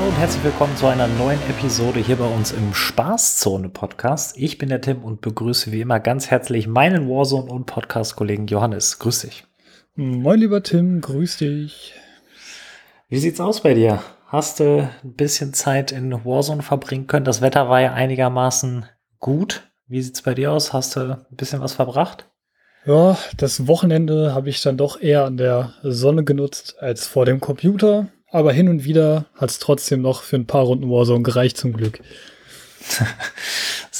Hallo und herzlich willkommen zu einer neuen Episode hier bei uns im Spaßzone Podcast. Ich bin der Tim und begrüße wie immer ganz herzlich meinen Warzone und Podcast-Kollegen Johannes. Grüß dich. Moin lieber Tim, grüß dich. Wie sieht's aus bei dir? Hast du ein bisschen Zeit in Warzone verbringen können? Das Wetter war ja einigermaßen gut. Wie sieht's bei dir aus? Hast du ein bisschen was verbracht? Ja, das Wochenende habe ich dann doch eher an der Sonne genutzt als vor dem Computer. Aber hin und wieder hat es trotzdem noch für ein paar Runden Warzone gereicht zum Glück.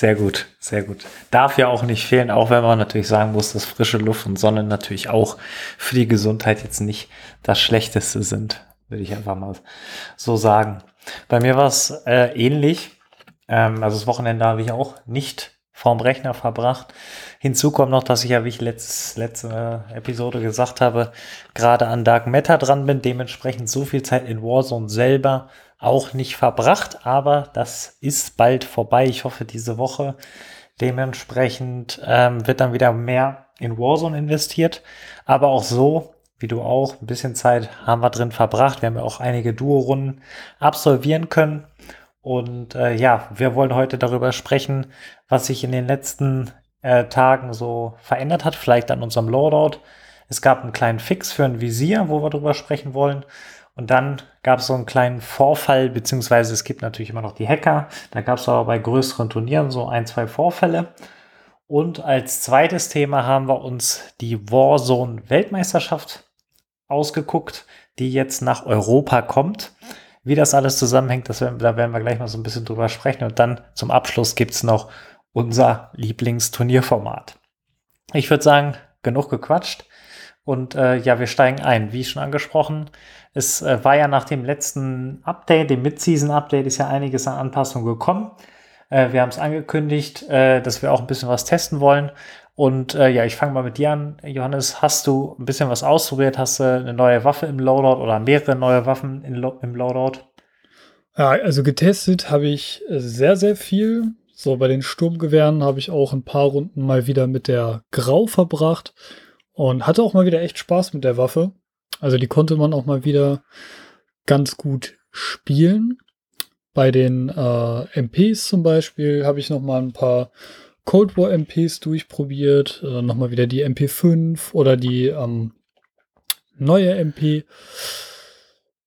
Sehr gut, sehr gut. Darf ja auch nicht fehlen, auch wenn man natürlich sagen muss, dass frische Luft und Sonne natürlich auch für die Gesundheit jetzt nicht das Schlechteste sind, würde ich einfach mal so sagen. Bei mir war es äh, ähnlich. Ähm, also das Wochenende habe ich auch nicht vorm Rechner verbracht. Hinzu kommt noch, dass ich ja, wie ich letzt, letzte Episode gesagt habe, gerade an Dark Matter dran bin, dementsprechend so viel Zeit in Warzone selber auch nicht verbracht, aber das ist bald vorbei. Ich hoffe diese Woche. Dementsprechend ähm, wird dann wieder mehr in Warzone investiert, aber auch so, wie du auch, ein bisschen Zeit haben wir drin verbracht. Wir haben ja auch einige Duo-Runden absolvieren können. Und äh, ja, wir wollen heute darüber sprechen, was sich in den letzten äh, Tagen so verändert hat, vielleicht an unserem Loadout. Es gab einen kleinen Fix für ein Visier, wo wir darüber sprechen wollen. Und dann gab es so einen kleinen Vorfall, beziehungsweise es gibt natürlich immer noch die Hacker. Da gab es aber bei größeren Turnieren so ein, zwei Vorfälle. Und als zweites Thema haben wir uns die Warzone Weltmeisterschaft ausgeguckt, die jetzt nach Europa kommt. Wie das alles zusammenhängt, das werden, da werden wir gleich mal so ein bisschen drüber sprechen. Und dann zum Abschluss gibt es noch unser Lieblingsturnierformat. Ich würde sagen, genug gequatscht. Und äh, ja, wir steigen ein. Wie schon angesprochen, es äh, war ja nach dem letzten Update, dem Mid-Season-Update, ist ja einiges an Anpassungen gekommen. Äh, wir haben es angekündigt, äh, dass wir auch ein bisschen was testen wollen. Und äh, ja, ich fange mal mit dir an. Johannes, hast du ein bisschen was ausprobiert? Hast du eine neue Waffe im Loadout oder mehrere neue Waffen Lo im Loadout? Ja, also getestet habe ich sehr, sehr viel. So, bei den Sturmgewehren habe ich auch ein paar Runden mal wieder mit der Grau verbracht und hatte auch mal wieder echt Spaß mit der Waffe. Also die konnte man auch mal wieder ganz gut spielen. Bei den äh, MPs zum Beispiel habe ich noch mal ein paar Cold War MPs durchprobiert. Äh, noch mal wieder die MP5 oder die ähm, neue MP.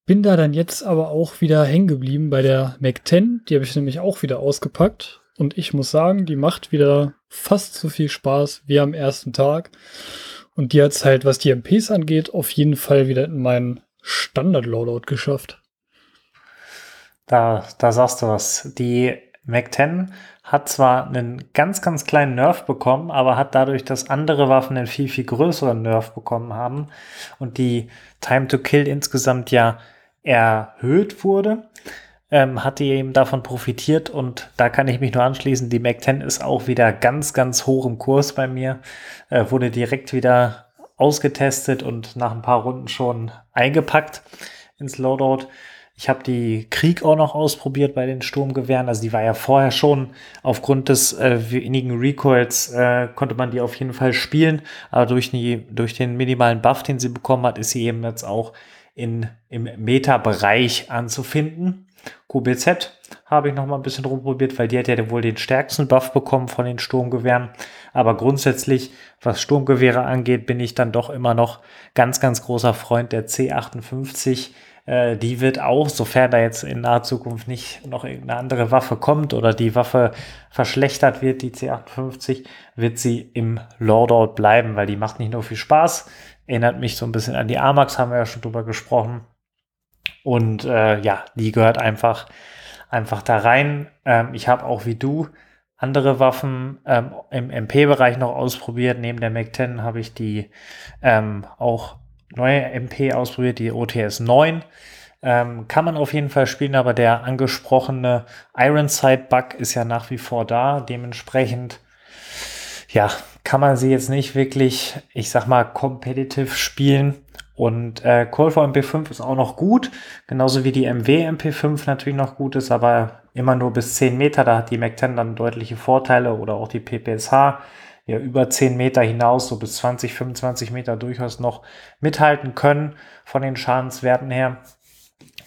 Bin da dann jetzt aber auch wieder hängen geblieben bei der Mac 10. Die habe ich nämlich auch wieder ausgepackt. Und ich muss sagen, die macht wieder fast so viel Spaß wie am ersten Tag. Und die hat es halt, was die MPs angeht, auf jeden Fall wieder in meinen Standard-Loadout geschafft. Da, da sagst du was. Die Mac 10 hat zwar einen ganz, ganz kleinen Nerf bekommen, aber hat dadurch, dass andere Waffen einen viel, viel größeren Nerf bekommen haben und die Time to Kill insgesamt ja erhöht wurde, ähm, hat die eben davon profitiert und da kann ich mich nur anschließen. Die Mac 10 ist auch wieder ganz, ganz hoch im Kurs bei mir. Äh, wurde direkt wieder ausgetestet und nach ein paar Runden schon eingepackt ins Loadout. Ich habe die Krieg auch noch ausprobiert bei den Sturmgewehren. Also die war ja vorher schon aufgrund des äh, wenigen Recoils äh, konnte man die auf jeden Fall spielen. Aber durch, die, durch den minimalen Buff, den sie bekommen hat, ist sie eben jetzt auch in, im Meta-Bereich anzufinden. QBZ habe ich noch mal ein bisschen rumprobiert, weil die hat ja wohl den stärksten Buff bekommen von den Sturmgewehren. Aber grundsätzlich, was Sturmgewehre angeht, bin ich dann doch immer noch ganz, ganz großer Freund der C58. Äh, die wird auch, sofern da jetzt in naher Zukunft nicht noch irgendeine andere Waffe kommt oder die Waffe verschlechtert wird, die C58, wird sie im Loadout bleiben, weil die macht nicht nur viel Spaß, erinnert mich so ein bisschen an die Amax, haben wir ja schon drüber gesprochen und äh, ja, die gehört einfach, einfach da rein. Ähm, ich habe auch wie du andere Waffen ähm, im MP-Bereich noch ausprobiert. Neben der Mac 10 habe ich die ähm, auch neue MP ausprobiert, die OTS 9. Ähm, kann man auf jeden Fall spielen, aber der angesprochene Ironside-Bug ist ja nach wie vor da. Dementsprechend, ja, kann man sie jetzt nicht wirklich, ich sag mal, competitive spielen. Und äh, Call for MP5 ist auch noch gut, genauso wie die MW MP5 natürlich noch gut ist, aber immer nur bis 10 Meter, da hat die Mac 10 dann deutliche Vorteile oder auch die PPSH, ja über 10 Meter hinaus, so bis 20, 25 Meter durchaus noch mithalten können von den Schadenswerten her.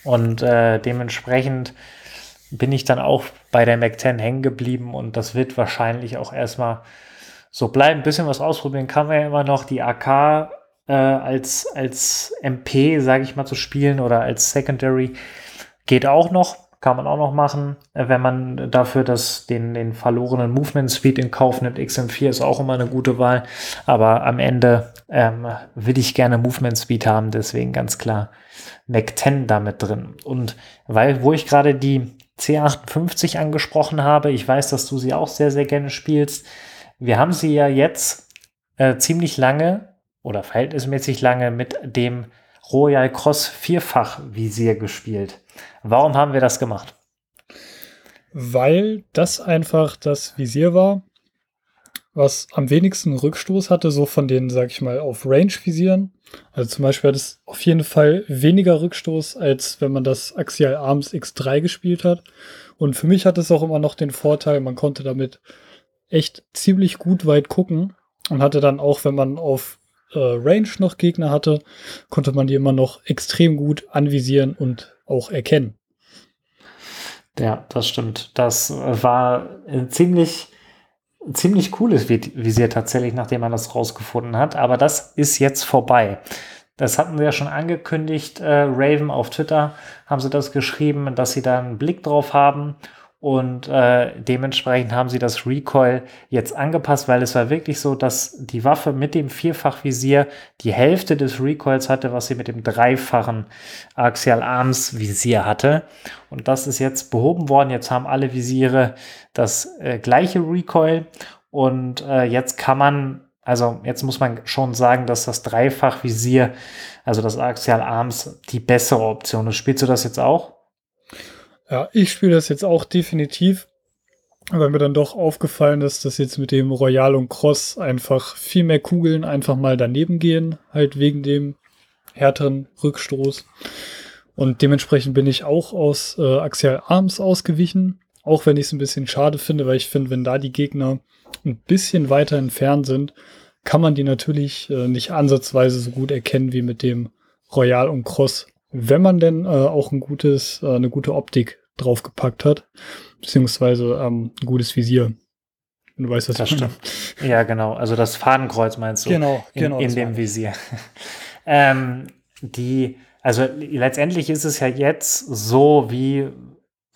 Und äh, dementsprechend bin ich dann auch bei der Mac 10 hängen geblieben und das wird wahrscheinlich auch erstmal so bleiben. Ein bisschen was ausprobieren kann man ja immer noch. Die AK äh, als, als MP, sage ich mal, zu spielen oder als Secondary geht auch noch. Kann man auch noch machen, wenn man dafür das, den, den verlorenen Movement Speed in Kauf nimmt. XM4 ist auch immer eine gute Wahl. Aber am Ende ähm, will ich gerne Movement Speed haben, deswegen ganz klar Mac 10 damit drin. Und weil, wo ich gerade die C58 angesprochen habe, ich weiß, dass du sie auch sehr, sehr gerne spielst. Wir haben sie ja jetzt äh, ziemlich lange oder verhältnismäßig lange mit dem Royal Cross Vierfach Visier gespielt. Warum haben wir das gemacht? Weil das einfach das Visier war, was am wenigsten Rückstoß hatte, so von den, sag ich mal, auf Range-Visieren. Also zum Beispiel hat es auf jeden Fall weniger Rückstoß, als wenn man das Axial Arms X3 gespielt hat. Und für mich hat es auch immer noch den Vorteil, man konnte damit echt ziemlich gut weit gucken und hatte dann auch, wenn man auf äh, Range noch Gegner hatte, konnte man die immer noch extrem gut anvisieren und auch erkennen. Ja, das stimmt. Das war ziemlich ziemlich cooles Visier tatsächlich, nachdem man das rausgefunden hat. Aber das ist jetzt vorbei. Das hatten sie ja schon angekündigt. Äh, Raven auf Twitter haben sie das geschrieben, dass sie da einen Blick drauf haben. Und äh, dementsprechend haben sie das Recoil jetzt angepasst, weil es war wirklich so, dass die Waffe mit dem Vierfachvisier die Hälfte des Recoils hatte, was sie mit dem dreifachen Axial Arms Visier hatte. Und das ist jetzt behoben worden. Jetzt haben alle Visiere das äh, gleiche Recoil. Und äh, jetzt kann man, also jetzt muss man schon sagen, dass das Dreifachvisier, also das Axial Arms, die bessere Option ist. Spielst du das jetzt auch? Ja, ich spiele das jetzt auch definitiv, weil mir dann doch aufgefallen ist, dass jetzt mit dem Royal und Cross einfach viel mehr Kugeln einfach mal daneben gehen, halt wegen dem härteren Rückstoß. Und dementsprechend bin ich auch aus äh, Axial Arms ausgewichen, auch wenn ich es ein bisschen schade finde, weil ich finde, wenn da die Gegner ein bisschen weiter entfernt sind, kann man die natürlich äh, nicht ansatzweise so gut erkennen wie mit dem Royal und Cross wenn man denn äh, auch ein gutes, äh, eine gute Optik draufgepackt hat, beziehungsweise ähm, ein gutes Visier. Du weißt, was das stimmt. Ja, genau. Also das Fadenkreuz meinst du? Genau, in, genau. In dem Visier. ähm, die, also letztendlich ist es ja jetzt so, wie,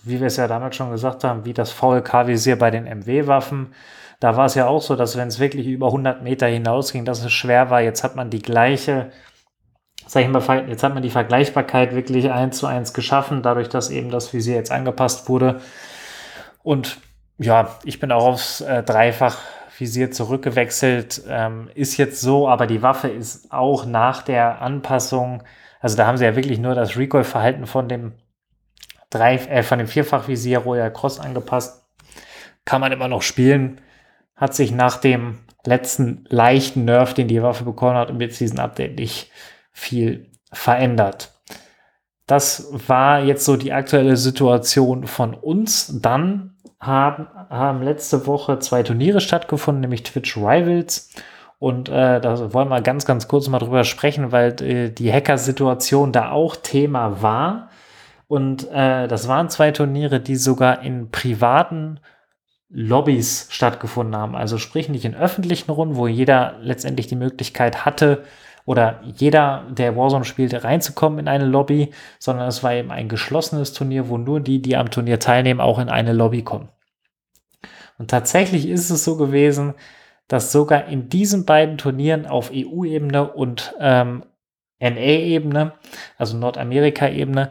wie wir es ja damals schon gesagt haben, wie das VLK-Visier bei den MW-Waffen. Da war es ja auch so, dass wenn es wirklich über 100 Meter hinausging, dass es schwer war. Jetzt hat man die gleiche sag ich mal, jetzt hat man die Vergleichbarkeit wirklich eins zu eins geschaffen, dadurch, dass eben das Visier jetzt angepasst wurde. Und ja, ich bin auch aufs äh, Dreifach-Visier zurückgewechselt. Ähm, ist jetzt so, aber die Waffe ist auch nach der Anpassung, also da haben sie ja wirklich nur das Recoil-Verhalten von dem äh, dem Vierfach-Visier Royal Cross angepasst. Kann man immer noch spielen. Hat sich nach dem letzten leichten Nerf, den die Waffe bekommen hat, im Season Update nicht viel verändert. Das war jetzt so die aktuelle Situation von uns. Dann haben, haben letzte Woche zwei Turniere stattgefunden, nämlich Twitch Rivals. Und äh, da wollen wir ganz, ganz kurz mal drüber sprechen, weil äh, die Hacker-Situation da auch Thema war. Und äh, das waren zwei Turniere, die sogar in privaten Lobbys stattgefunden haben. Also sprich nicht in öffentlichen Runden, wo jeder letztendlich die Möglichkeit hatte, oder jeder, der Warzone spielte, reinzukommen in eine Lobby, sondern es war eben ein geschlossenes Turnier, wo nur die, die am Turnier teilnehmen, auch in eine Lobby kommen. Und tatsächlich ist es so gewesen, dass sogar in diesen beiden Turnieren auf EU-Ebene und ähm, NA-Ebene, also Nordamerika-Ebene,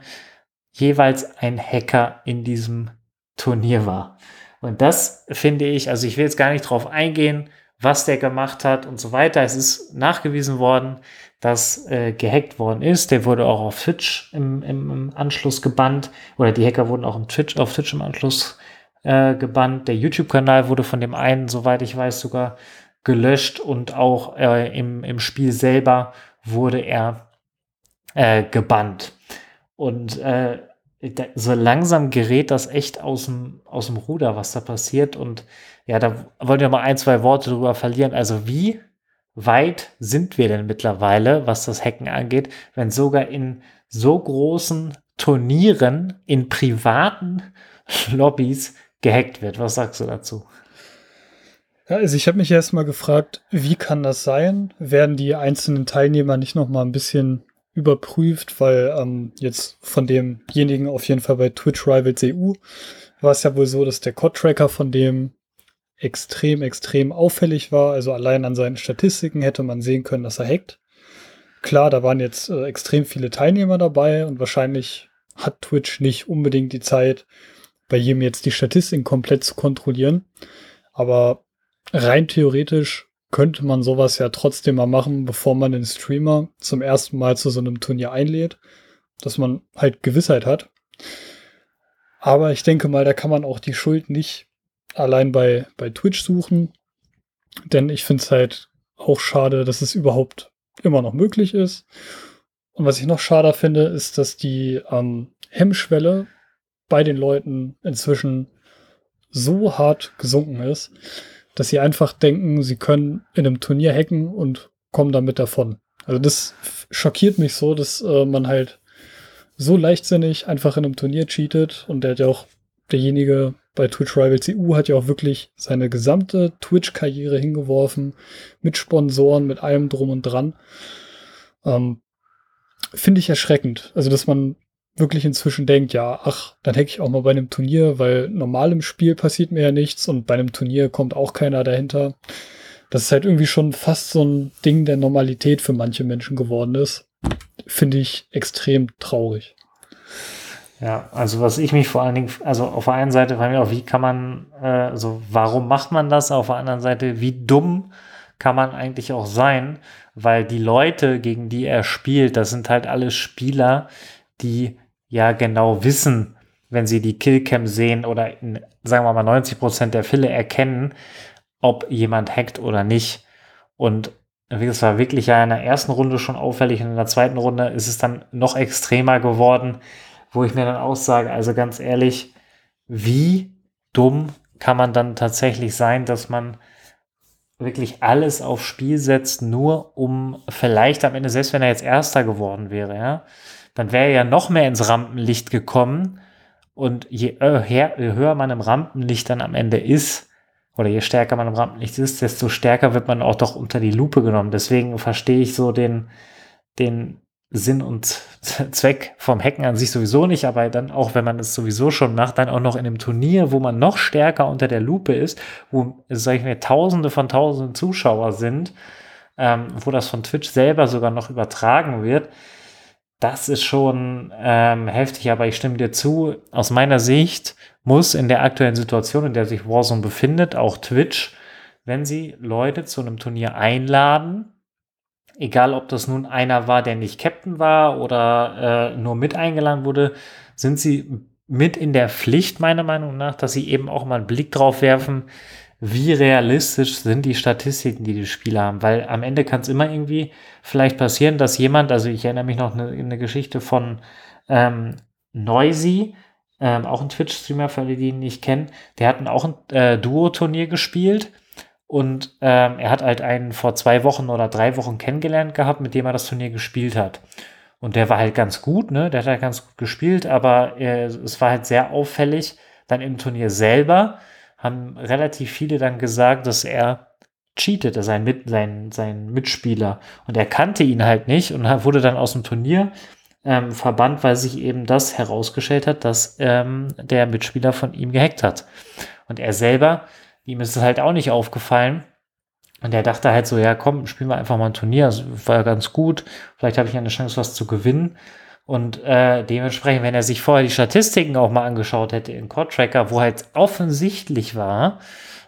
jeweils ein Hacker in diesem Turnier war. Und das finde ich, also ich will jetzt gar nicht drauf eingehen, was der gemacht hat und so weiter. Es ist nachgewiesen worden, dass äh, gehackt worden ist. Der wurde auch auf Twitch im, im, im Anschluss gebannt oder die Hacker wurden auch im Twitch, auf Twitch im Anschluss äh, gebannt. Der YouTube-Kanal wurde von dem einen, soweit ich weiß, sogar gelöscht und auch äh, im, im Spiel selber wurde er äh, gebannt. Und äh, so langsam gerät das echt aus dem, aus dem Ruder, was da passiert. Und ja, da wollen wir mal ein, zwei Worte drüber verlieren. Also wie weit sind wir denn mittlerweile, was das Hacken angeht, wenn sogar in so großen Turnieren in privaten Lobbys gehackt wird. Was sagst du dazu? Ja, also ich habe mich erstmal gefragt, wie kann das sein? Werden die einzelnen Teilnehmer nicht noch mal ein bisschen überprüft, weil ähm, jetzt von demjenigen auf jeden Fall bei Twitch Rivals EU war es ja wohl so, dass der Code-Tracker von dem extrem, extrem auffällig war. Also allein an seinen Statistiken hätte man sehen können, dass er hackt. Klar, da waren jetzt äh, extrem viele Teilnehmer dabei und wahrscheinlich hat Twitch nicht unbedingt die Zeit, bei jedem jetzt die Statistiken komplett zu kontrollieren. Aber rein theoretisch könnte man sowas ja trotzdem mal machen, bevor man den Streamer zum ersten Mal zu so einem Turnier einlädt, dass man halt Gewissheit hat. Aber ich denke mal, da kann man auch die Schuld nicht allein bei, bei Twitch suchen. Denn ich finde es halt auch schade, dass es überhaupt immer noch möglich ist. Und was ich noch schade finde, ist, dass die ähm, Hemmschwelle bei den Leuten inzwischen so hart gesunken ist, dass sie einfach denken, sie können in einem Turnier hacken und kommen damit davon. Also das schockiert mich so, dass äh, man halt so leichtsinnig einfach in einem Turnier cheatet und der hat ja auch derjenige bei Twitch Rivals EU hat ja auch wirklich seine gesamte Twitch-Karriere hingeworfen, mit Sponsoren, mit allem drum und dran. Ähm, Finde ich erschreckend. Also, dass man wirklich inzwischen denkt, ja, ach, dann hack ich auch mal bei einem Turnier, weil normal im Spiel passiert mir ja nichts und bei einem Turnier kommt auch keiner dahinter. Das ist halt irgendwie schon fast so ein Ding der Normalität für manche Menschen geworden ist. Finde ich extrem traurig. Ja, also was ich mich vor allen Dingen, also auf der einen Seite frage ich auch, wie kann man, äh, also warum macht man das? Auf der anderen Seite, wie dumm kann man eigentlich auch sein? Weil die Leute, gegen die er spielt, das sind halt alle Spieler, die ja genau wissen, wenn sie die Killcam sehen oder in, sagen wir mal 90 Prozent der Fälle erkennen, ob jemand hackt oder nicht. Und es war wirklich ja in der ersten Runde schon auffällig und in der zweiten Runde ist es dann noch extremer geworden wo ich mir dann auch sage, also ganz ehrlich, wie dumm kann man dann tatsächlich sein, dass man wirklich alles aufs Spiel setzt, nur um vielleicht am Ende, selbst wenn er jetzt Erster geworden wäre, ja, dann wäre er ja noch mehr ins Rampenlicht gekommen. Und je, äh, je höher man im Rampenlicht dann am Ende ist, oder je stärker man im Rampenlicht ist, desto stärker wird man auch doch unter die Lupe genommen. Deswegen verstehe ich so den, den Sinn und Zweck vom Hacken an sich sowieso nicht, aber dann auch, wenn man es sowieso schon macht, dann auch noch in einem Turnier, wo man noch stärker unter der Lupe ist, wo, sag ich mir, Tausende von Tausenden Zuschauer sind, ähm, wo das von Twitch selber sogar noch übertragen wird, das ist schon ähm, heftig, aber ich stimme dir zu. Aus meiner Sicht muss in der aktuellen Situation, in der sich Warzone befindet, auch Twitch, wenn sie Leute zu einem Turnier einladen, egal ob das nun einer war, der nicht Captain war oder äh, nur mit eingeladen wurde, sind sie mit in der Pflicht, meiner Meinung nach, dass sie eben auch mal einen Blick drauf werfen, wie realistisch sind die Statistiken, die die Spieler haben. Weil am Ende kann es immer irgendwie vielleicht passieren, dass jemand, also ich erinnere mich noch eine, eine Geschichte von ähm, Noisy, ähm, auch ein Twitch-Streamer, für alle, die ihn nicht kennen, der hat auch ein äh, Duo-Turnier gespielt und ähm, er hat halt einen vor zwei Wochen oder drei Wochen kennengelernt gehabt, mit dem er das Turnier gespielt hat. Und der war halt ganz gut, ne? Der hat halt ganz gut gespielt, aber äh, es war halt sehr auffällig. Dann im Turnier selber haben relativ viele dann gesagt, dass er cheatete, sein, Mit, sein, sein Mitspieler. Und er kannte ihn halt nicht und wurde dann aus dem Turnier ähm, verbannt, weil sich eben das herausgestellt hat, dass ähm, der Mitspieler von ihm gehackt hat. Und er selber ihm ist es halt auch nicht aufgefallen. Und er dachte halt so, ja komm, spielen wir einfach mal ein Turnier. Das war ja ganz gut. Vielleicht habe ich eine Chance, was zu gewinnen. Und äh, dementsprechend, wenn er sich vorher die Statistiken auch mal angeschaut hätte in Core Tracker, wo halt offensichtlich war,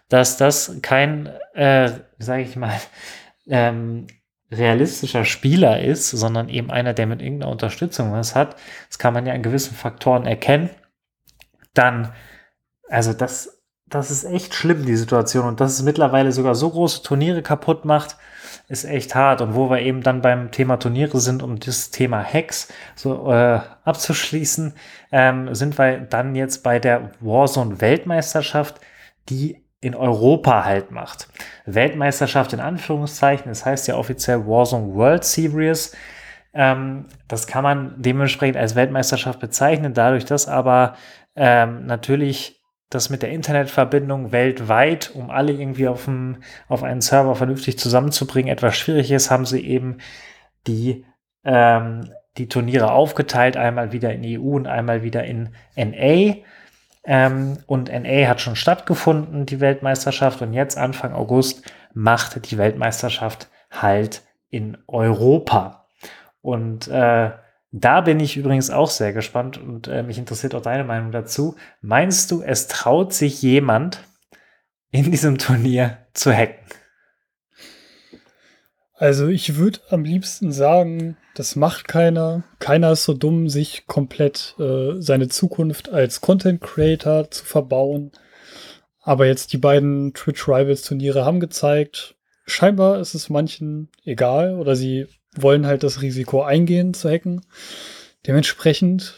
dass das kein, äh, sage ich mal, ähm, realistischer Spieler ist, sondern eben einer, der mit irgendeiner Unterstützung was hat, das kann man ja an gewissen Faktoren erkennen, dann, also das das ist echt schlimm, die Situation. Und dass es mittlerweile sogar so große Turniere kaputt macht, ist echt hart. Und wo wir eben dann beim Thema Turniere sind, um das Thema Hacks so äh, abzuschließen, ähm, sind wir dann jetzt bei der Warzone-Weltmeisterschaft, die in Europa halt macht. Weltmeisterschaft in Anführungszeichen, das heißt ja offiziell Warzone World Series. Ähm, das kann man dementsprechend als Weltmeisterschaft bezeichnen, dadurch, dass aber ähm, natürlich das mit der Internetverbindung weltweit, um alle irgendwie auf, dem, auf einen Server vernünftig zusammenzubringen, etwas schwierig ist, haben sie eben die, ähm, die Turniere aufgeteilt, einmal wieder in EU und einmal wieder in NA. Ähm, und NA hat schon stattgefunden, die Weltmeisterschaft, und jetzt Anfang August macht die Weltmeisterschaft halt in Europa. Und äh, da bin ich übrigens auch sehr gespannt und äh, mich interessiert auch deine Meinung dazu. Meinst du, es traut sich jemand in diesem Turnier zu hacken? Also ich würde am liebsten sagen, das macht keiner. Keiner ist so dumm, sich komplett äh, seine Zukunft als Content Creator zu verbauen. Aber jetzt die beiden Twitch Rivals Turniere haben gezeigt, scheinbar ist es manchen egal oder sie wollen halt das Risiko eingehen zu hacken. Dementsprechend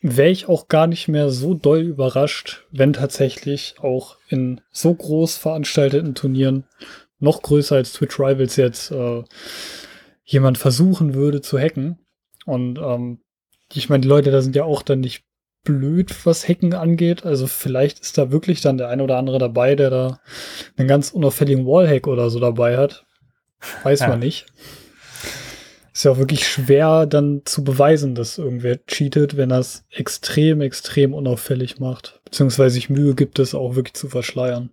wäre ich auch gar nicht mehr so doll überrascht, wenn tatsächlich auch in so groß veranstalteten Turnieren, noch größer als Twitch Rivals jetzt, äh, jemand versuchen würde zu hacken. Und ähm, ich meine, die Leute da sind ja auch dann nicht blöd, was Hacken angeht. Also vielleicht ist da wirklich dann der eine oder andere dabei, der da einen ganz unauffälligen Wallhack oder so dabei hat. Weiß ja. man nicht. Ist ja auch wirklich schwer dann zu beweisen, dass irgendwer cheatet, wenn er es extrem, extrem unauffällig macht. Beziehungsweise sich Mühe gibt, es auch wirklich zu verschleiern.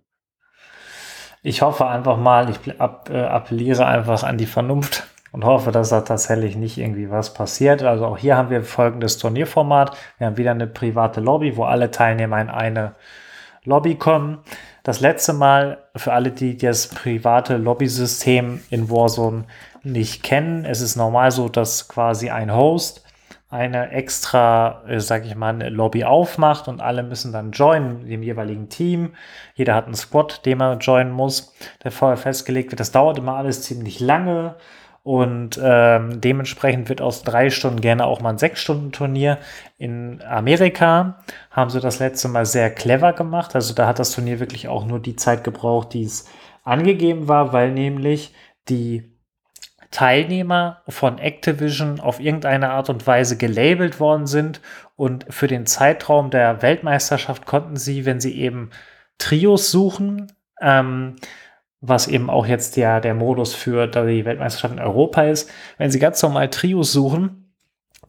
Ich hoffe einfach mal, ich ab, äh, appelliere einfach an die Vernunft und hoffe, dass da tatsächlich nicht irgendwie was passiert. Also auch hier haben wir folgendes Turnierformat. Wir haben wieder eine private Lobby, wo alle Teilnehmer in eine Lobby kommen. Das letzte Mal, für alle, die das private Lobby-System in Warzone nicht kennen, es ist normal so, dass quasi ein Host eine extra, äh, sag ich mal, Lobby aufmacht und alle müssen dann joinen, dem jeweiligen Team. Jeder hat einen Squad, den er joinen muss, der vorher festgelegt wird. Das dauert immer alles ziemlich lange. Und ähm, dementsprechend wird aus drei Stunden gerne auch mal ein Sechs-Stunden-Turnier. In Amerika haben sie das letzte Mal sehr clever gemacht. Also da hat das Turnier wirklich auch nur die Zeit gebraucht, die es angegeben war, weil nämlich die Teilnehmer von Activision auf irgendeine Art und Weise gelabelt worden sind und für den Zeitraum der Weltmeisterschaft konnten sie, wenn sie eben Trios suchen, ähm, was eben auch jetzt der, der Modus für die Weltmeisterschaft in Europa ist. Wenn Sie ganz normal Trios suchen,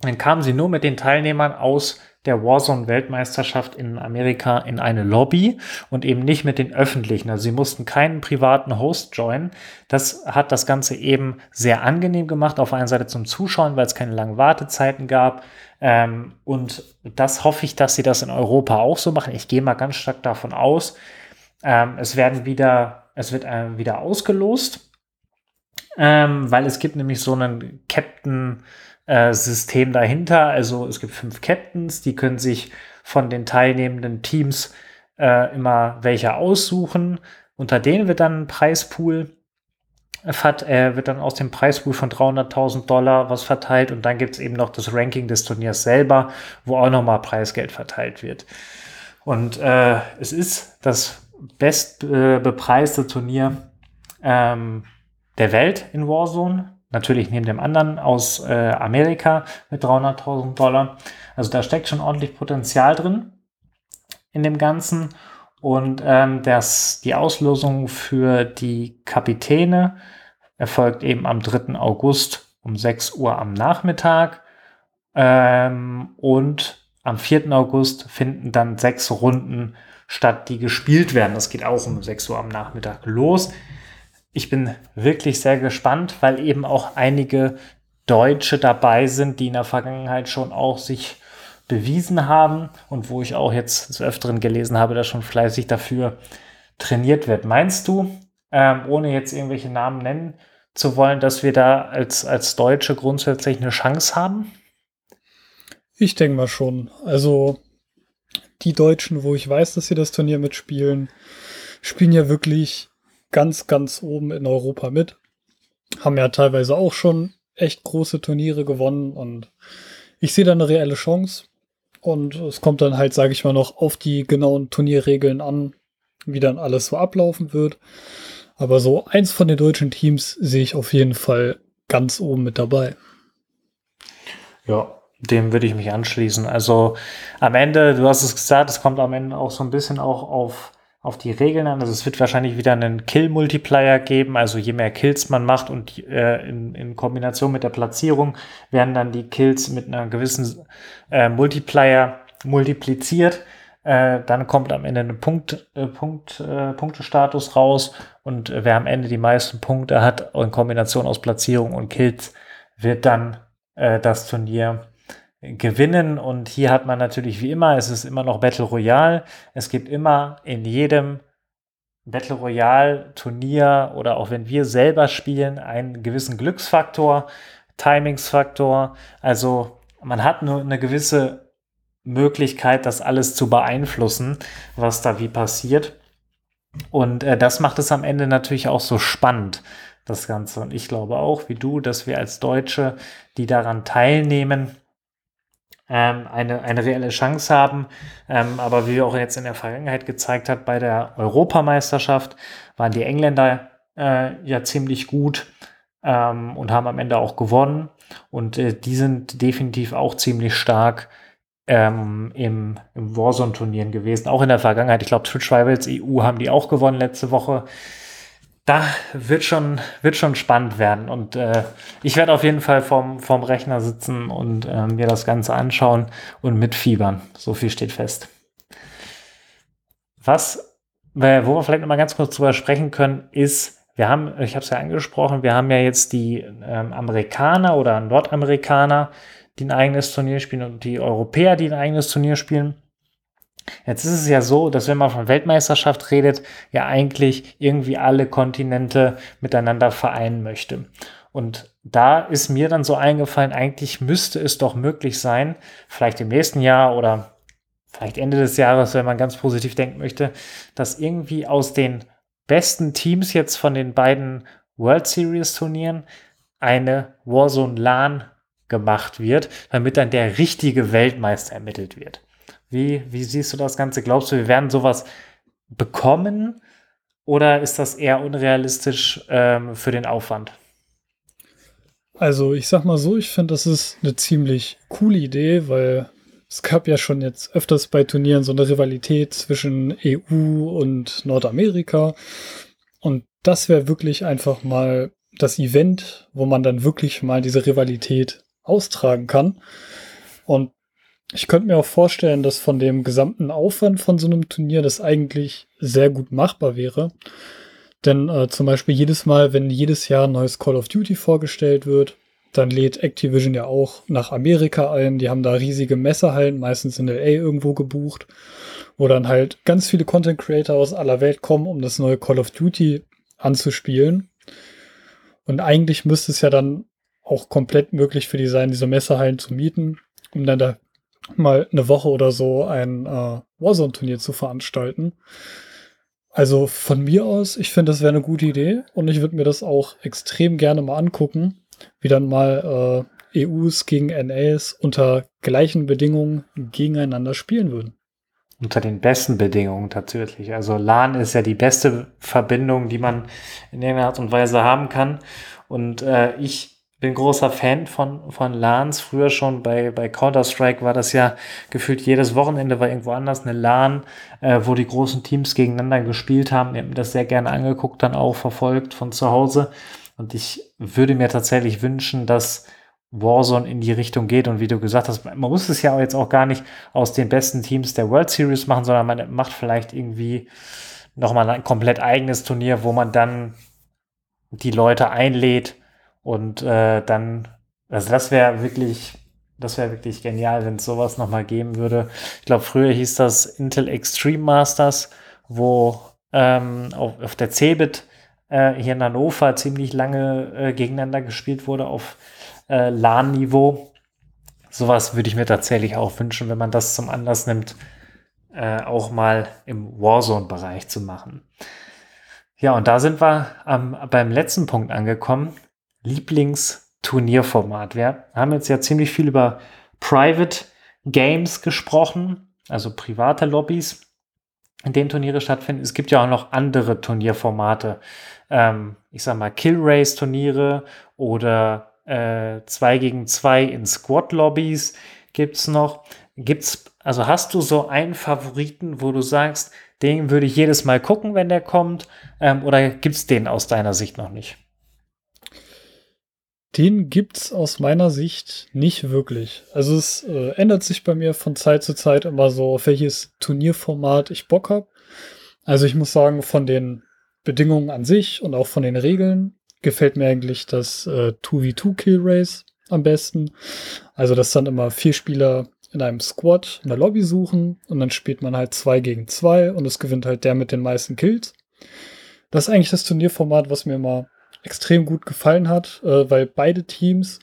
dann kamen Sie nur mit den Teilnehmern aus der Warzone-Weltmeisterschaft in Amerika in eine Lobby und eben nicht mit den öffentlichen. Also sie mussten keinen privaten Host joinen. Das hat das Ganze eben sehr angenehm gemacht. Auf einer Seite zum Zuschauen, weil es keine langen Wartezeiten gab. Ähm, und das hoffe ich, dass sie das in Europa auch so machen. Ich gehe mal ganz stark davon aus. Ähm, es werden wieder es wird äh, wieder ausgelost, ähm, weil es gibt nämlich so ein Captain-System äh, dahinter. Also es gibt fünf Captains, die können sich von den teilnehmenden Teams äh, immer welche aussuchen. Unter denen wird dann ein Preispool hat, äh, wird dann aus dem Preispool von 300.000 Dollar was verteilt und dann gibt es eben noch das Ranking des Turniers selber, wo auch nochmal Preisgeld verteilt wird. Und äh, es ist das bestbepreiste Turnier ähm, der Welt in Warzone. Natürlich neben dem anderen aus äh, Amerika mit 300.000 Dollar. Also da steckt schon ordentlich Potenzial drin in dem Ganzen. Und ähm, das, die Auslosung für die Kapitäne erfolgt eben am 3. August um 6 Uhr am Nachmittag. Ähm, und am 4. August finden dann sechs Runden statt die gespielt werden. Das geht auch um 6 Uhr am Nachmittag los. Ich bin wirklich sehr gespannt, weil eben auch einige Deutsche dabei sind, die in der Vergangenheit schon auch sich bewiesen haben und wo ich auch jetzt des Öfteren gelesen habe, dass schon fleißig dafür trainiert wird. Meinst du, ähm, ohne jetzt irgendwelche Namen nennen zu wollen, dass wir da als, als Deutsche grundsätzlich eine Chance haben? Ich denke mal schon. Also die Deutschen, wo ich weiß, dass sie das Turnier mitspielen, spielen ja wirklich ganz, ganz oben in Europa mit. Haben ja teilweise auch schon echt große Turniere gewonnen und ich sehe da eine reelle Chance. Und es kommt dann halt, sage ich mal, noch auf die genauen Turnierregeln an, wie dann alles so ablaufen wird. Aber so eins von den deutschen Teams sehe ich auf jeden Fall ganz oben mit dabei. Ja, dem würde ich mich anschließen. Also am Ende, du hast es gesagt, es kommt am Ende auch so ein bisschen auch auf, auf die Regeln an. Also es wird wahrscheinlich wieder einen Kill-Multiplier geben. Also je mehr Kills man macht und äh, in, in Kombination mit der Platzierung werden dann die Kills mit einer gewissen äh, Multiplier multipliziert. Äh, dann kommt am Ende ein Punkt, äh, Punkt, äh, Punktestatus raus und äh, wer am Ende die meisten Punkte hat in Kombination aus Platzierung und Kills, wird dann äh, das Turnier gewinnen. Und hier hat man natürlich wie immer, es ist immer noch Battle Royale. Es gibt immer in jedem Battle Royale Turnier oder auch wenn wir selber spielen, einen gewissen Glücksfaktor, Timingsfaktor. Also man hat nur eine gewisse Möglichkeit, das alles zu beeinflussen, was da wie passiert. Und äh, das macht es am Ende natürlich auch so spannend, das Ganze. Und ich glaube auch, wie du, dass wir als Deutsche, die daran teilnehmen, ähm, eine, eine reelle Chance haben. Ähm, aber wie auch jetzt in der Vergangenheit gezeigt hat, bei der Europameisterschaft waren die Engländer äh, ja ziemlich gut ähm, und haben am Ende auch gewonnen. Und äh, die sind definitiv auch ziemlich stark ähm, im, im Warzone-Turnieren gewesen, auch in der Vergangenheit. Ich glaube, Twitch Rivals EU haben die auch gewonnen letzte Woche. Da wird schon, wird schon spannend werden. Und äh, ich werde auf jeden Fall vorm, vorm Rechner sitzen und äh, mir das Ganze anschauen und mitfiebern. So viel steht fest. Was, wo wir vielleicht noch mal ganz kurz drüber sprechen können, ist, wir haben, ich habe es ja angesprochen, wir haben ja jetzt die ähm, Amerikaner oder Nordamerikaner, die ein eigenes Turnier spielen und die Europäer, die ein eigenes Turnier spielen. Jetzt ist es ja so, dass wenn man von Weltmeisterschaft redet, ja eigentlich irgendwie alle Kontinente miteinander vereinen möchte. Und da ist mir dann so eingefallen, eigentlich müsste es doch möglich sein, vielleicht im nächsten Jahr oder vielleicht Ende des Jahres, wenn man ganz positiv denken möchte, dass irgendwie aus den besten Teams jetzt von den beiden World Series Turnieren eine Warzone LAN gemacht wird, damit dann der richtige Weltmeister ermittelt wird. Wie, wie siehst du das Ganze? Glaubst du, wir werden sowas bekommen oder ist das eher unrealistisch ähm, für den Aufwand? Also ich sag mal so, ich finde, das ist eine ziemlich coole Idee, weil es gab ja schon jetzt öfters bei Turnieren so eine Rivalität zwischen EU und Nordamerika. Und das wäre wirklich einfach mal das Event, wo man dann wirklich mal diese Rivalität austragen kann. Und ich könnte mir auch vorstellen, dass von dem gesamten Aufwand von so einem Turnier das eigentlich sehr gut machbar wäre. Denn äh, zum Beispiel jedes Mal, wenn jedes Jahr ein neues Call of Duty vorgestellt wird, dann lädt Activision ja auch nach Amerika ein. Die haben da riesige Messerhallen, meistens in LA irgendwo gebucht, wo dann halt ganz viele Content Creator aus aller Welt kommen, um das neue Call of Duty anzuspielen. Und eigentlich müsste es ja dann auch komplett möglich für die sein, diese Messerhallen zu mieten, um dann da mal eine Woche oder so ein äh, Warzone-Turnier zu veranstalten. Also von mir aus, ich finde, das wäre eine gute Idee und ich würde mir das auch extrem gerne mal angucken, wie dann mal äh, EUs gegen NAs unter gleichen Bedingungen gegeneinander spielen würden. Unter den besten Bedingungen tatsächlich. Also LAN ist ja die beste Verbindung, die man in irgendeiner Art und Weise haben kann. Und äh, ich bin großer Fan von, von LANs. Früher schon bei, bei Counter-Strike war das ja gefühlt jedes Wochenende war irgendwo anders eine LAN, äh, wo die großen Teams gegeneinander gespielt haben. Ich habe mir das sehr gerne angeguckt, dann auch verfolgt von zu Hause. Und ich würde mir tatsächlich wünschen, dass Warzone in die Richtung geht. Und wie du gesagt hast, man muss es ja jetzt auch gar nicht aus den besten Teams der World Series machen, sondern man macht vielleicht irgendwie nochmal ein komplett eigenes Turnier, wo man dann die Leute einlädt, und äh, dann, also das wäre wirklich, das wäre wirklich genial, wenn es sowas nochmal geben würde. Ich glaube, früher hieß das Intel Extreme Masters, wo ähm, auf, auf der Cebit äh, hier in Hannover ziemlich lange äh, gegeneinander gespielt wurde auf äh, LAN-Niveau. Sowas würde ich mir tatsächlich auch wünschen, wenn man das zum Anlass nimmt, äh, auch mal im Warzone-Bereich zu machen. Ja, und da sind wir ähm, beim letzten Punkt angekommen. Lieblingsturnierformat. Wir haben jetzt ja ziemlich viel über Private Games gesprochen, also private Lobbys, in denen Turniere stattfinden. Es gibt ja auch noch andere Turnierformate. Ähm, ich sag mal Kill Race Turniere oder äh, 2 gegen 2 in Squad-Lobbys gibt es noch. Gibt's, also hast du so einen Favoriten, wo du sagst, den würde ich jedes Mal gucken, wenn der kommt? Ähm, oder gibt es den aus deiner Sicht noch nicht? Den gibt's aus meiner Sicht nicht wirklich. Also es äh, ändert sich bei mir von Zeit zu Zeit immer so, auf welches Turnierformat ich Bock habe. Also ich muss sagen, von den Bedingungen an sich und auch von den Regeln gefällt mir eigentlich das äh, 2v2 Kill Race am besten. Also dass dann immer vier Spieler in einem Squad in der Lobby suchen und dann spielt man halt zwei gegen zwei und es gewinnt halt der mit den meisten Kills. Das ist eigentlich das Turnierformat, was mir immer extrem gut gefallen hat, äh, weil beide Teams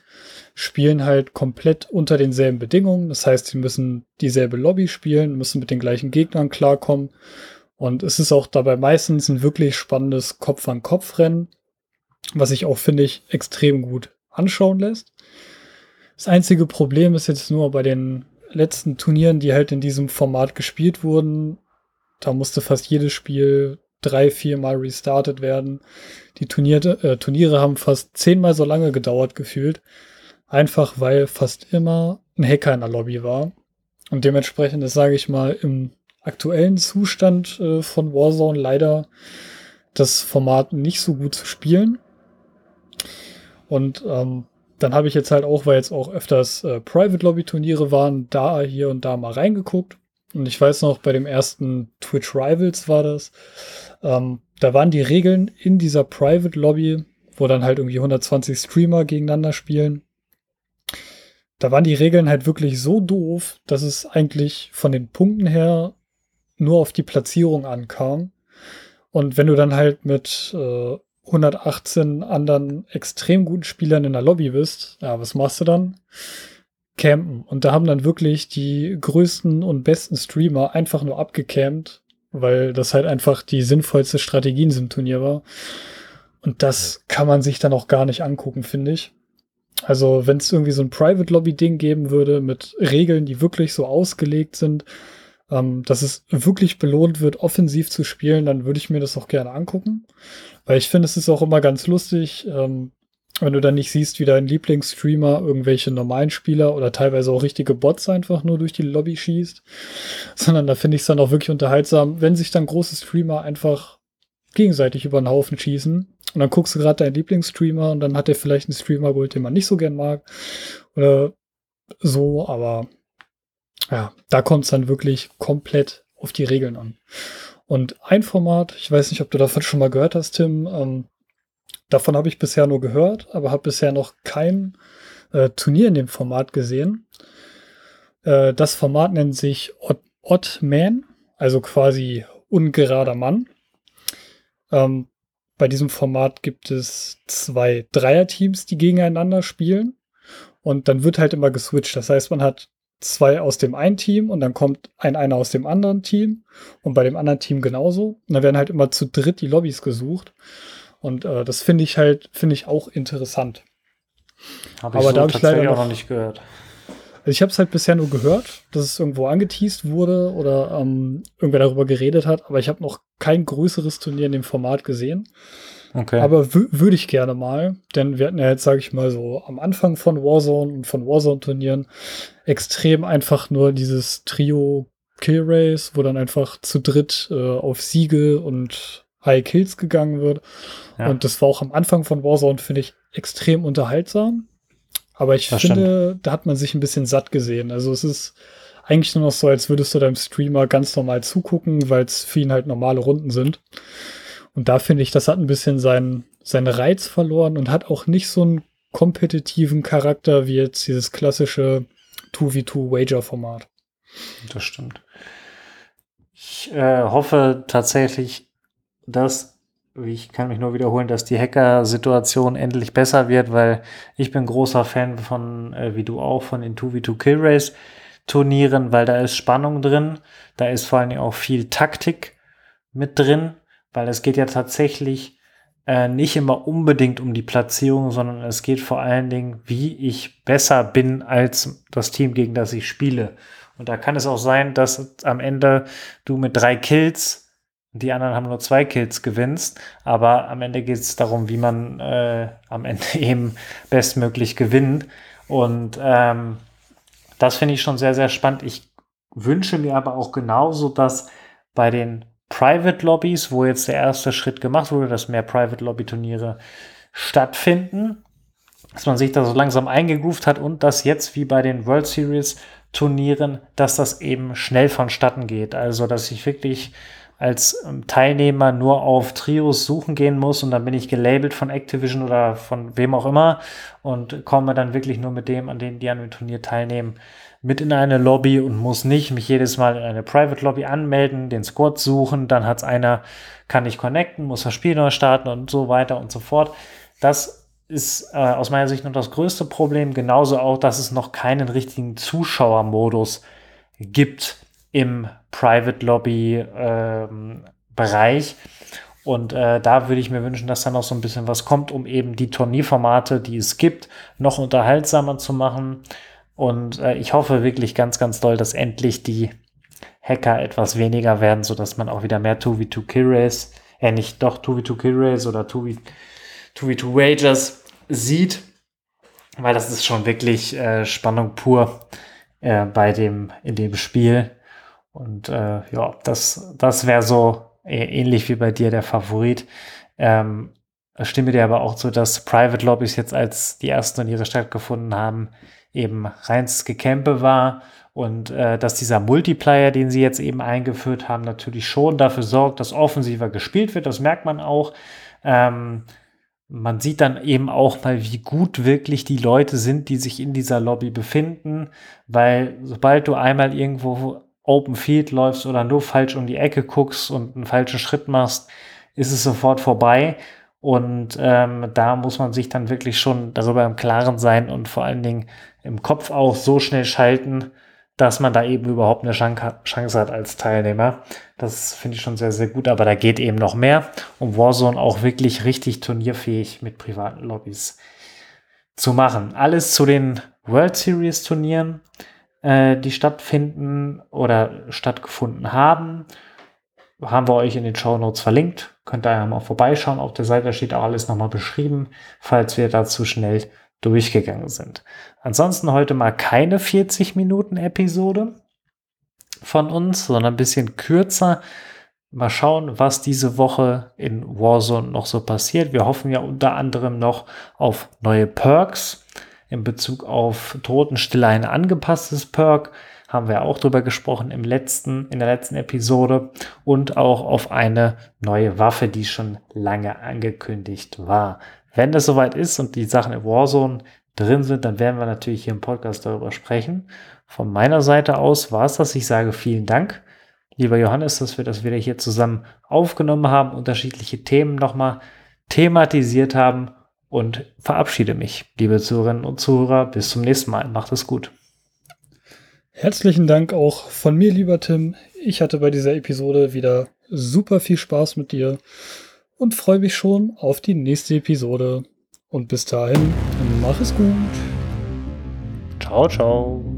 spielen halt komplett unter denselben Bedingungen. Das heißt, sie müssen dieselbe Lobby spielen, müssen mit den gleichen Gegnern klarkommen. Und es ist auch dabei meistens ein wirklich spannendes Kopf-an-Kopf-Rennen, was sich auch, finde ich, extrem gut anschauen lässt. Das einzige Problem ist jetzt nur bei den letzten Turnieren, die halt in diesem Format gespielt wurden, da musste fast jedes Spiel drei, viermal restartet werden. Die Turniere, äh, Turniere haben fast zehnmal so lange gedauert gefühlt. Einfach weil fast immer ein Hacker in der Lobby war. Und dementsprechend ist, sage ich mal, im aktuellen Zustand äh, von Warzone leider das Format nicht so gut zu spielen. Und ähm, dann habe ich jetzt halt auch, weil jetzt auch öfters äh, Private Lobby Turniere waren, da hier und da mal reingeguckt. Und ich weiß noch, bei dem ersten Twitch Rivals war das. Ähm, da waren die Regeln in dieser Private Lobby, wo dann halt irgendwie 120 Streamer gegeneinander spielen. Da waren die Regeln halt wirklich so doof, dass es eigentlich von den Punkten her nur auf die Platzierung ankam. Und wenn du dann halt mit äh, 118 anderen extrem guten Spielern in der Lobby bist, ja, was machst du dann? Campen. Und da haben dann wirklich die größten und besten Streamer einfach nur abgecampt, weil das halt einfach die sinnvollste Strategie in diesem Turnier war. Und das kann man sich dann auch gar nicht angucken, finde ich. Also, wenn es irgendwie so ein Private Lobby-Ding geben würde mit Regeln, die wirklich so ausgelegt sind, ähm, dass es wirklich belohnt wird, offensiv zu spielen, dann würde ich mir das auch gerne angucken. Weil ich finde, es ist auch immer ganz lustig, ähm, wenn du dann nicht siehst, wie dein Lieblingsstreamer irgendwelche normalen Spieler oder teilweise auch richtige Bots einfach nur durch die Lobby schießt, sondern da finde ich es dann auch wirklich unterhaltsam, wenn sich dann große Streamer einfach gegenseitig über den Haufen schießen und dann guckst du gerade deinen Lieblingsstreamer und dann hat er vielleicht einen Streamer geholt, den man nicht so gern mag oder so, aber ja, da kommt es dann wirklich komplett auf die Regeln an. Und ein Format, ich weiß nicht, ob du davon schon mal gehört hast, Tim, ähm, Davon habe ich bisher nur gehört, aber habe bisher noch kein äh, Turnier in dem Format gesehen. Äh, das Format nennt sich Odd, Odd Man, also quasi ungerader Mann. Ähm, bei diesem Format gibt es zwei Dreierteams, die gegeneinander spielen. Und dann wird halt immer geswitcht. Das heißt, man hat zwei aus dem einen Team und dann kommt ein einer aus dem anderen Team und bei dem anderen Team genauso. Und dann werden halt immer zu dritt die Lobbys gesucht. Und äh, das finde ich halt, finde ich auch interessant. Hab ich Aber so da habe ich leider noch, noch, nicht gehört. Also ich habe es halt bisher nur gehört, dass es irgendwo angeteased wurde oder ähm, irgendwer darüber geredet hat, aber ich habe noch kein größeres Turnier in dem Format gesehen. Okay. Aber würde ich gerne mal, denn wir hatten ja jetzt, sage ich mal, so am Anfang von Warzone und von Warzone-Turnieren extrem einfach nur dieses Trio Kill Race, wo dann einfach zu dritt äh, auf Siege und High Kills gegangen wird. Ja. Und das war auch am Anfang von Warzone, finde ich, extrem unterhaltsam. Aber ich das finde, stimmt. da hat man sich ein bisschen satt gesehen. Also es ist eigentlich nur noch so, als würdest du deinem Streamer ganz normal zugucken, weil es für ihn halt normale Runden sind. Und da finde ich, das hat ein bisschen seinen, seinen Reiz verloren und hat auch nicht so einen kompetitiven Charakter wie jetzt dieses klassische 2v2 Wager-Format. Das stimmt. Ich äh, hoffe tatsächlich, dass, ich kann mich nur wiederholen, dass die Hacker-Situation endlich besser wird, weil ich bin großer Fan von, äh, wie du auch, von den 2v2 Kill Race Turnieren, weil da ist Spannung drin, da ist vor allen Dingen auch viel Taktik mit drin, weil es geht ja tatsächlich äh, nicht immer unbedingt um die Platzierung, sondern es geht vor allen Dingen, wie ich besser bin als das Team, gegen das ich spiele. Und da kann es auch sein, dass am Ende du mit drei Kills die anderen haben nur zwei Kills gewinnst, aber am Ende geht es darum, wie man äh, am Ende eben bestmöglich gewinnt. Und ähm, das finde ich schon sehr, sehr spannend. Ich wünsche mir aber auch genauso, dass bei den Private Lobbys, wo jetzt der erste Schritt gemacht wurde, dass mehr Private Lobby Turniere stattfinden, dass man sich da so langsam eingegroovt hat und dass jetzt wie bei den World Series Turnieren, dass das eben schnell vonstatten geht. Also, dass ich wirklich als ähm, Teilnehmer nur auf Trios suchen gehen muss und dann bin ich gelabelt von Activision oder von wem auch immer und komme dann wirklich nur mit dem, an denen die an dem Turnier teilnehmen, mit in eine Lobby und muss nicht mich jedes Mal in eine Private Lobby anmelden, den Squad suchen, dann hat's einer, kann ich connecten, muss das Spiel neu starten und so weiter und so fort. Das ist äh, aus meiner Sicht noch das größte Problem, genauso auch, dass es noch keinen richtigen Zuschauermodus gibt im Private Lobby ähm, Bereich. Und äh, da würde ich mir wünschen, dass da noch so ein bisschen was kommt, um eben die Turnierformate, die es gibt, noch unterhaltsamer zu machen. Und äh, ich hoffe wirklich ganz, ganz doll, dass endlich die Hacker etwas weniger werden, sodass man auch wieder mehr 2v2 Kill Race, äh nicht doch 2v2 Kill Race oder 2v, 2v2 Wagers sieht. Weil das ist schon wirklich äh, Spannung pur äh, bei dem, in dem Spiel. Und äh, ja, das, das wäre so ähnlich wie bei dir der Favorit. Ähm, stimme dir aber auch zu, dass Private Lobbys jetzt, als die ersten Turniere stattgefunden haben, eben reins Gekämpe war und äh, dass dieser Multiplayer, den sie jetzt eben eingeführt haben, natürlich schon dafür sorgt, dass offensiver gespielt wird. Das merkt man auch. Ähm, man sieht dann eben auch mal, wie gut wirklich die Leute sind, die sich in dieser Lobby befinden, weil sobald du einmal irgendwo Open Field läufst oder nur falsch um die Ecke guckst und einen falschen Schritt machst, ist es sofort vorbei. Und ähm, da muss man sich dann wirklich schon darüber im Klaren sein und vor allen Dingen im Kopf auch so schnell schalten, dass man da eben überhaupt eine Chance hat als Teilnehmer. Das finde ich schon sehr, sehr gut, aber da geht eben noch mehr, um Warzone auch wirklich richtig turnierfähig mit privaten Lobbys zu machen. Alles zu den World Series Turnieren äh, die stattfinden oder stattgefunden haben. Haben wir euch in den Show Notes verlinkt. Könnt ihr ja mal vorbeischauen. Auf der Seite steht auch alles nochmal beschrieben, falls wir dazu schnell durchgegangen sind. Ansonsten heute mal keine 40 Minuten Episode von uns, sondern ein bisschen kürzer. Mal schauen, was diese Woche in Warzone noch so passiert. Wir hoffen ja unter anderem noch auf neue Perks in Bezug auf Totenstille ein angepasstes Perk. Haben wir auch drüber gesprochen im letzten, in der letzten Episode. Und auch auf eine neue Waffe, die schon lange angekündigt war. Wenn das soweit ist und die Sachen in Warzone drin sind, dann werden wir natürlich hier im Podcast darüber sprechen. Von meiner Seite aus war es das. Ich sage vielen Dank, lieber Johannes, dass wir das wieder hier zusammen aufgenommen haben, unterschiedliche Themen nochmal thematisiert haben und verabschiede mich, liebe Zuhörerinnen und Zuhörer. Bis zum nächsten Mal. Macht es gut. Herzlichen Dank auch von mir, lieber Tim. Ich hatte bei dieser Episode wieder super viel Spaß mit dir und freue mich schon auf die nächste Episode. Und bis dahin, mach es gut. Ciao, ciao.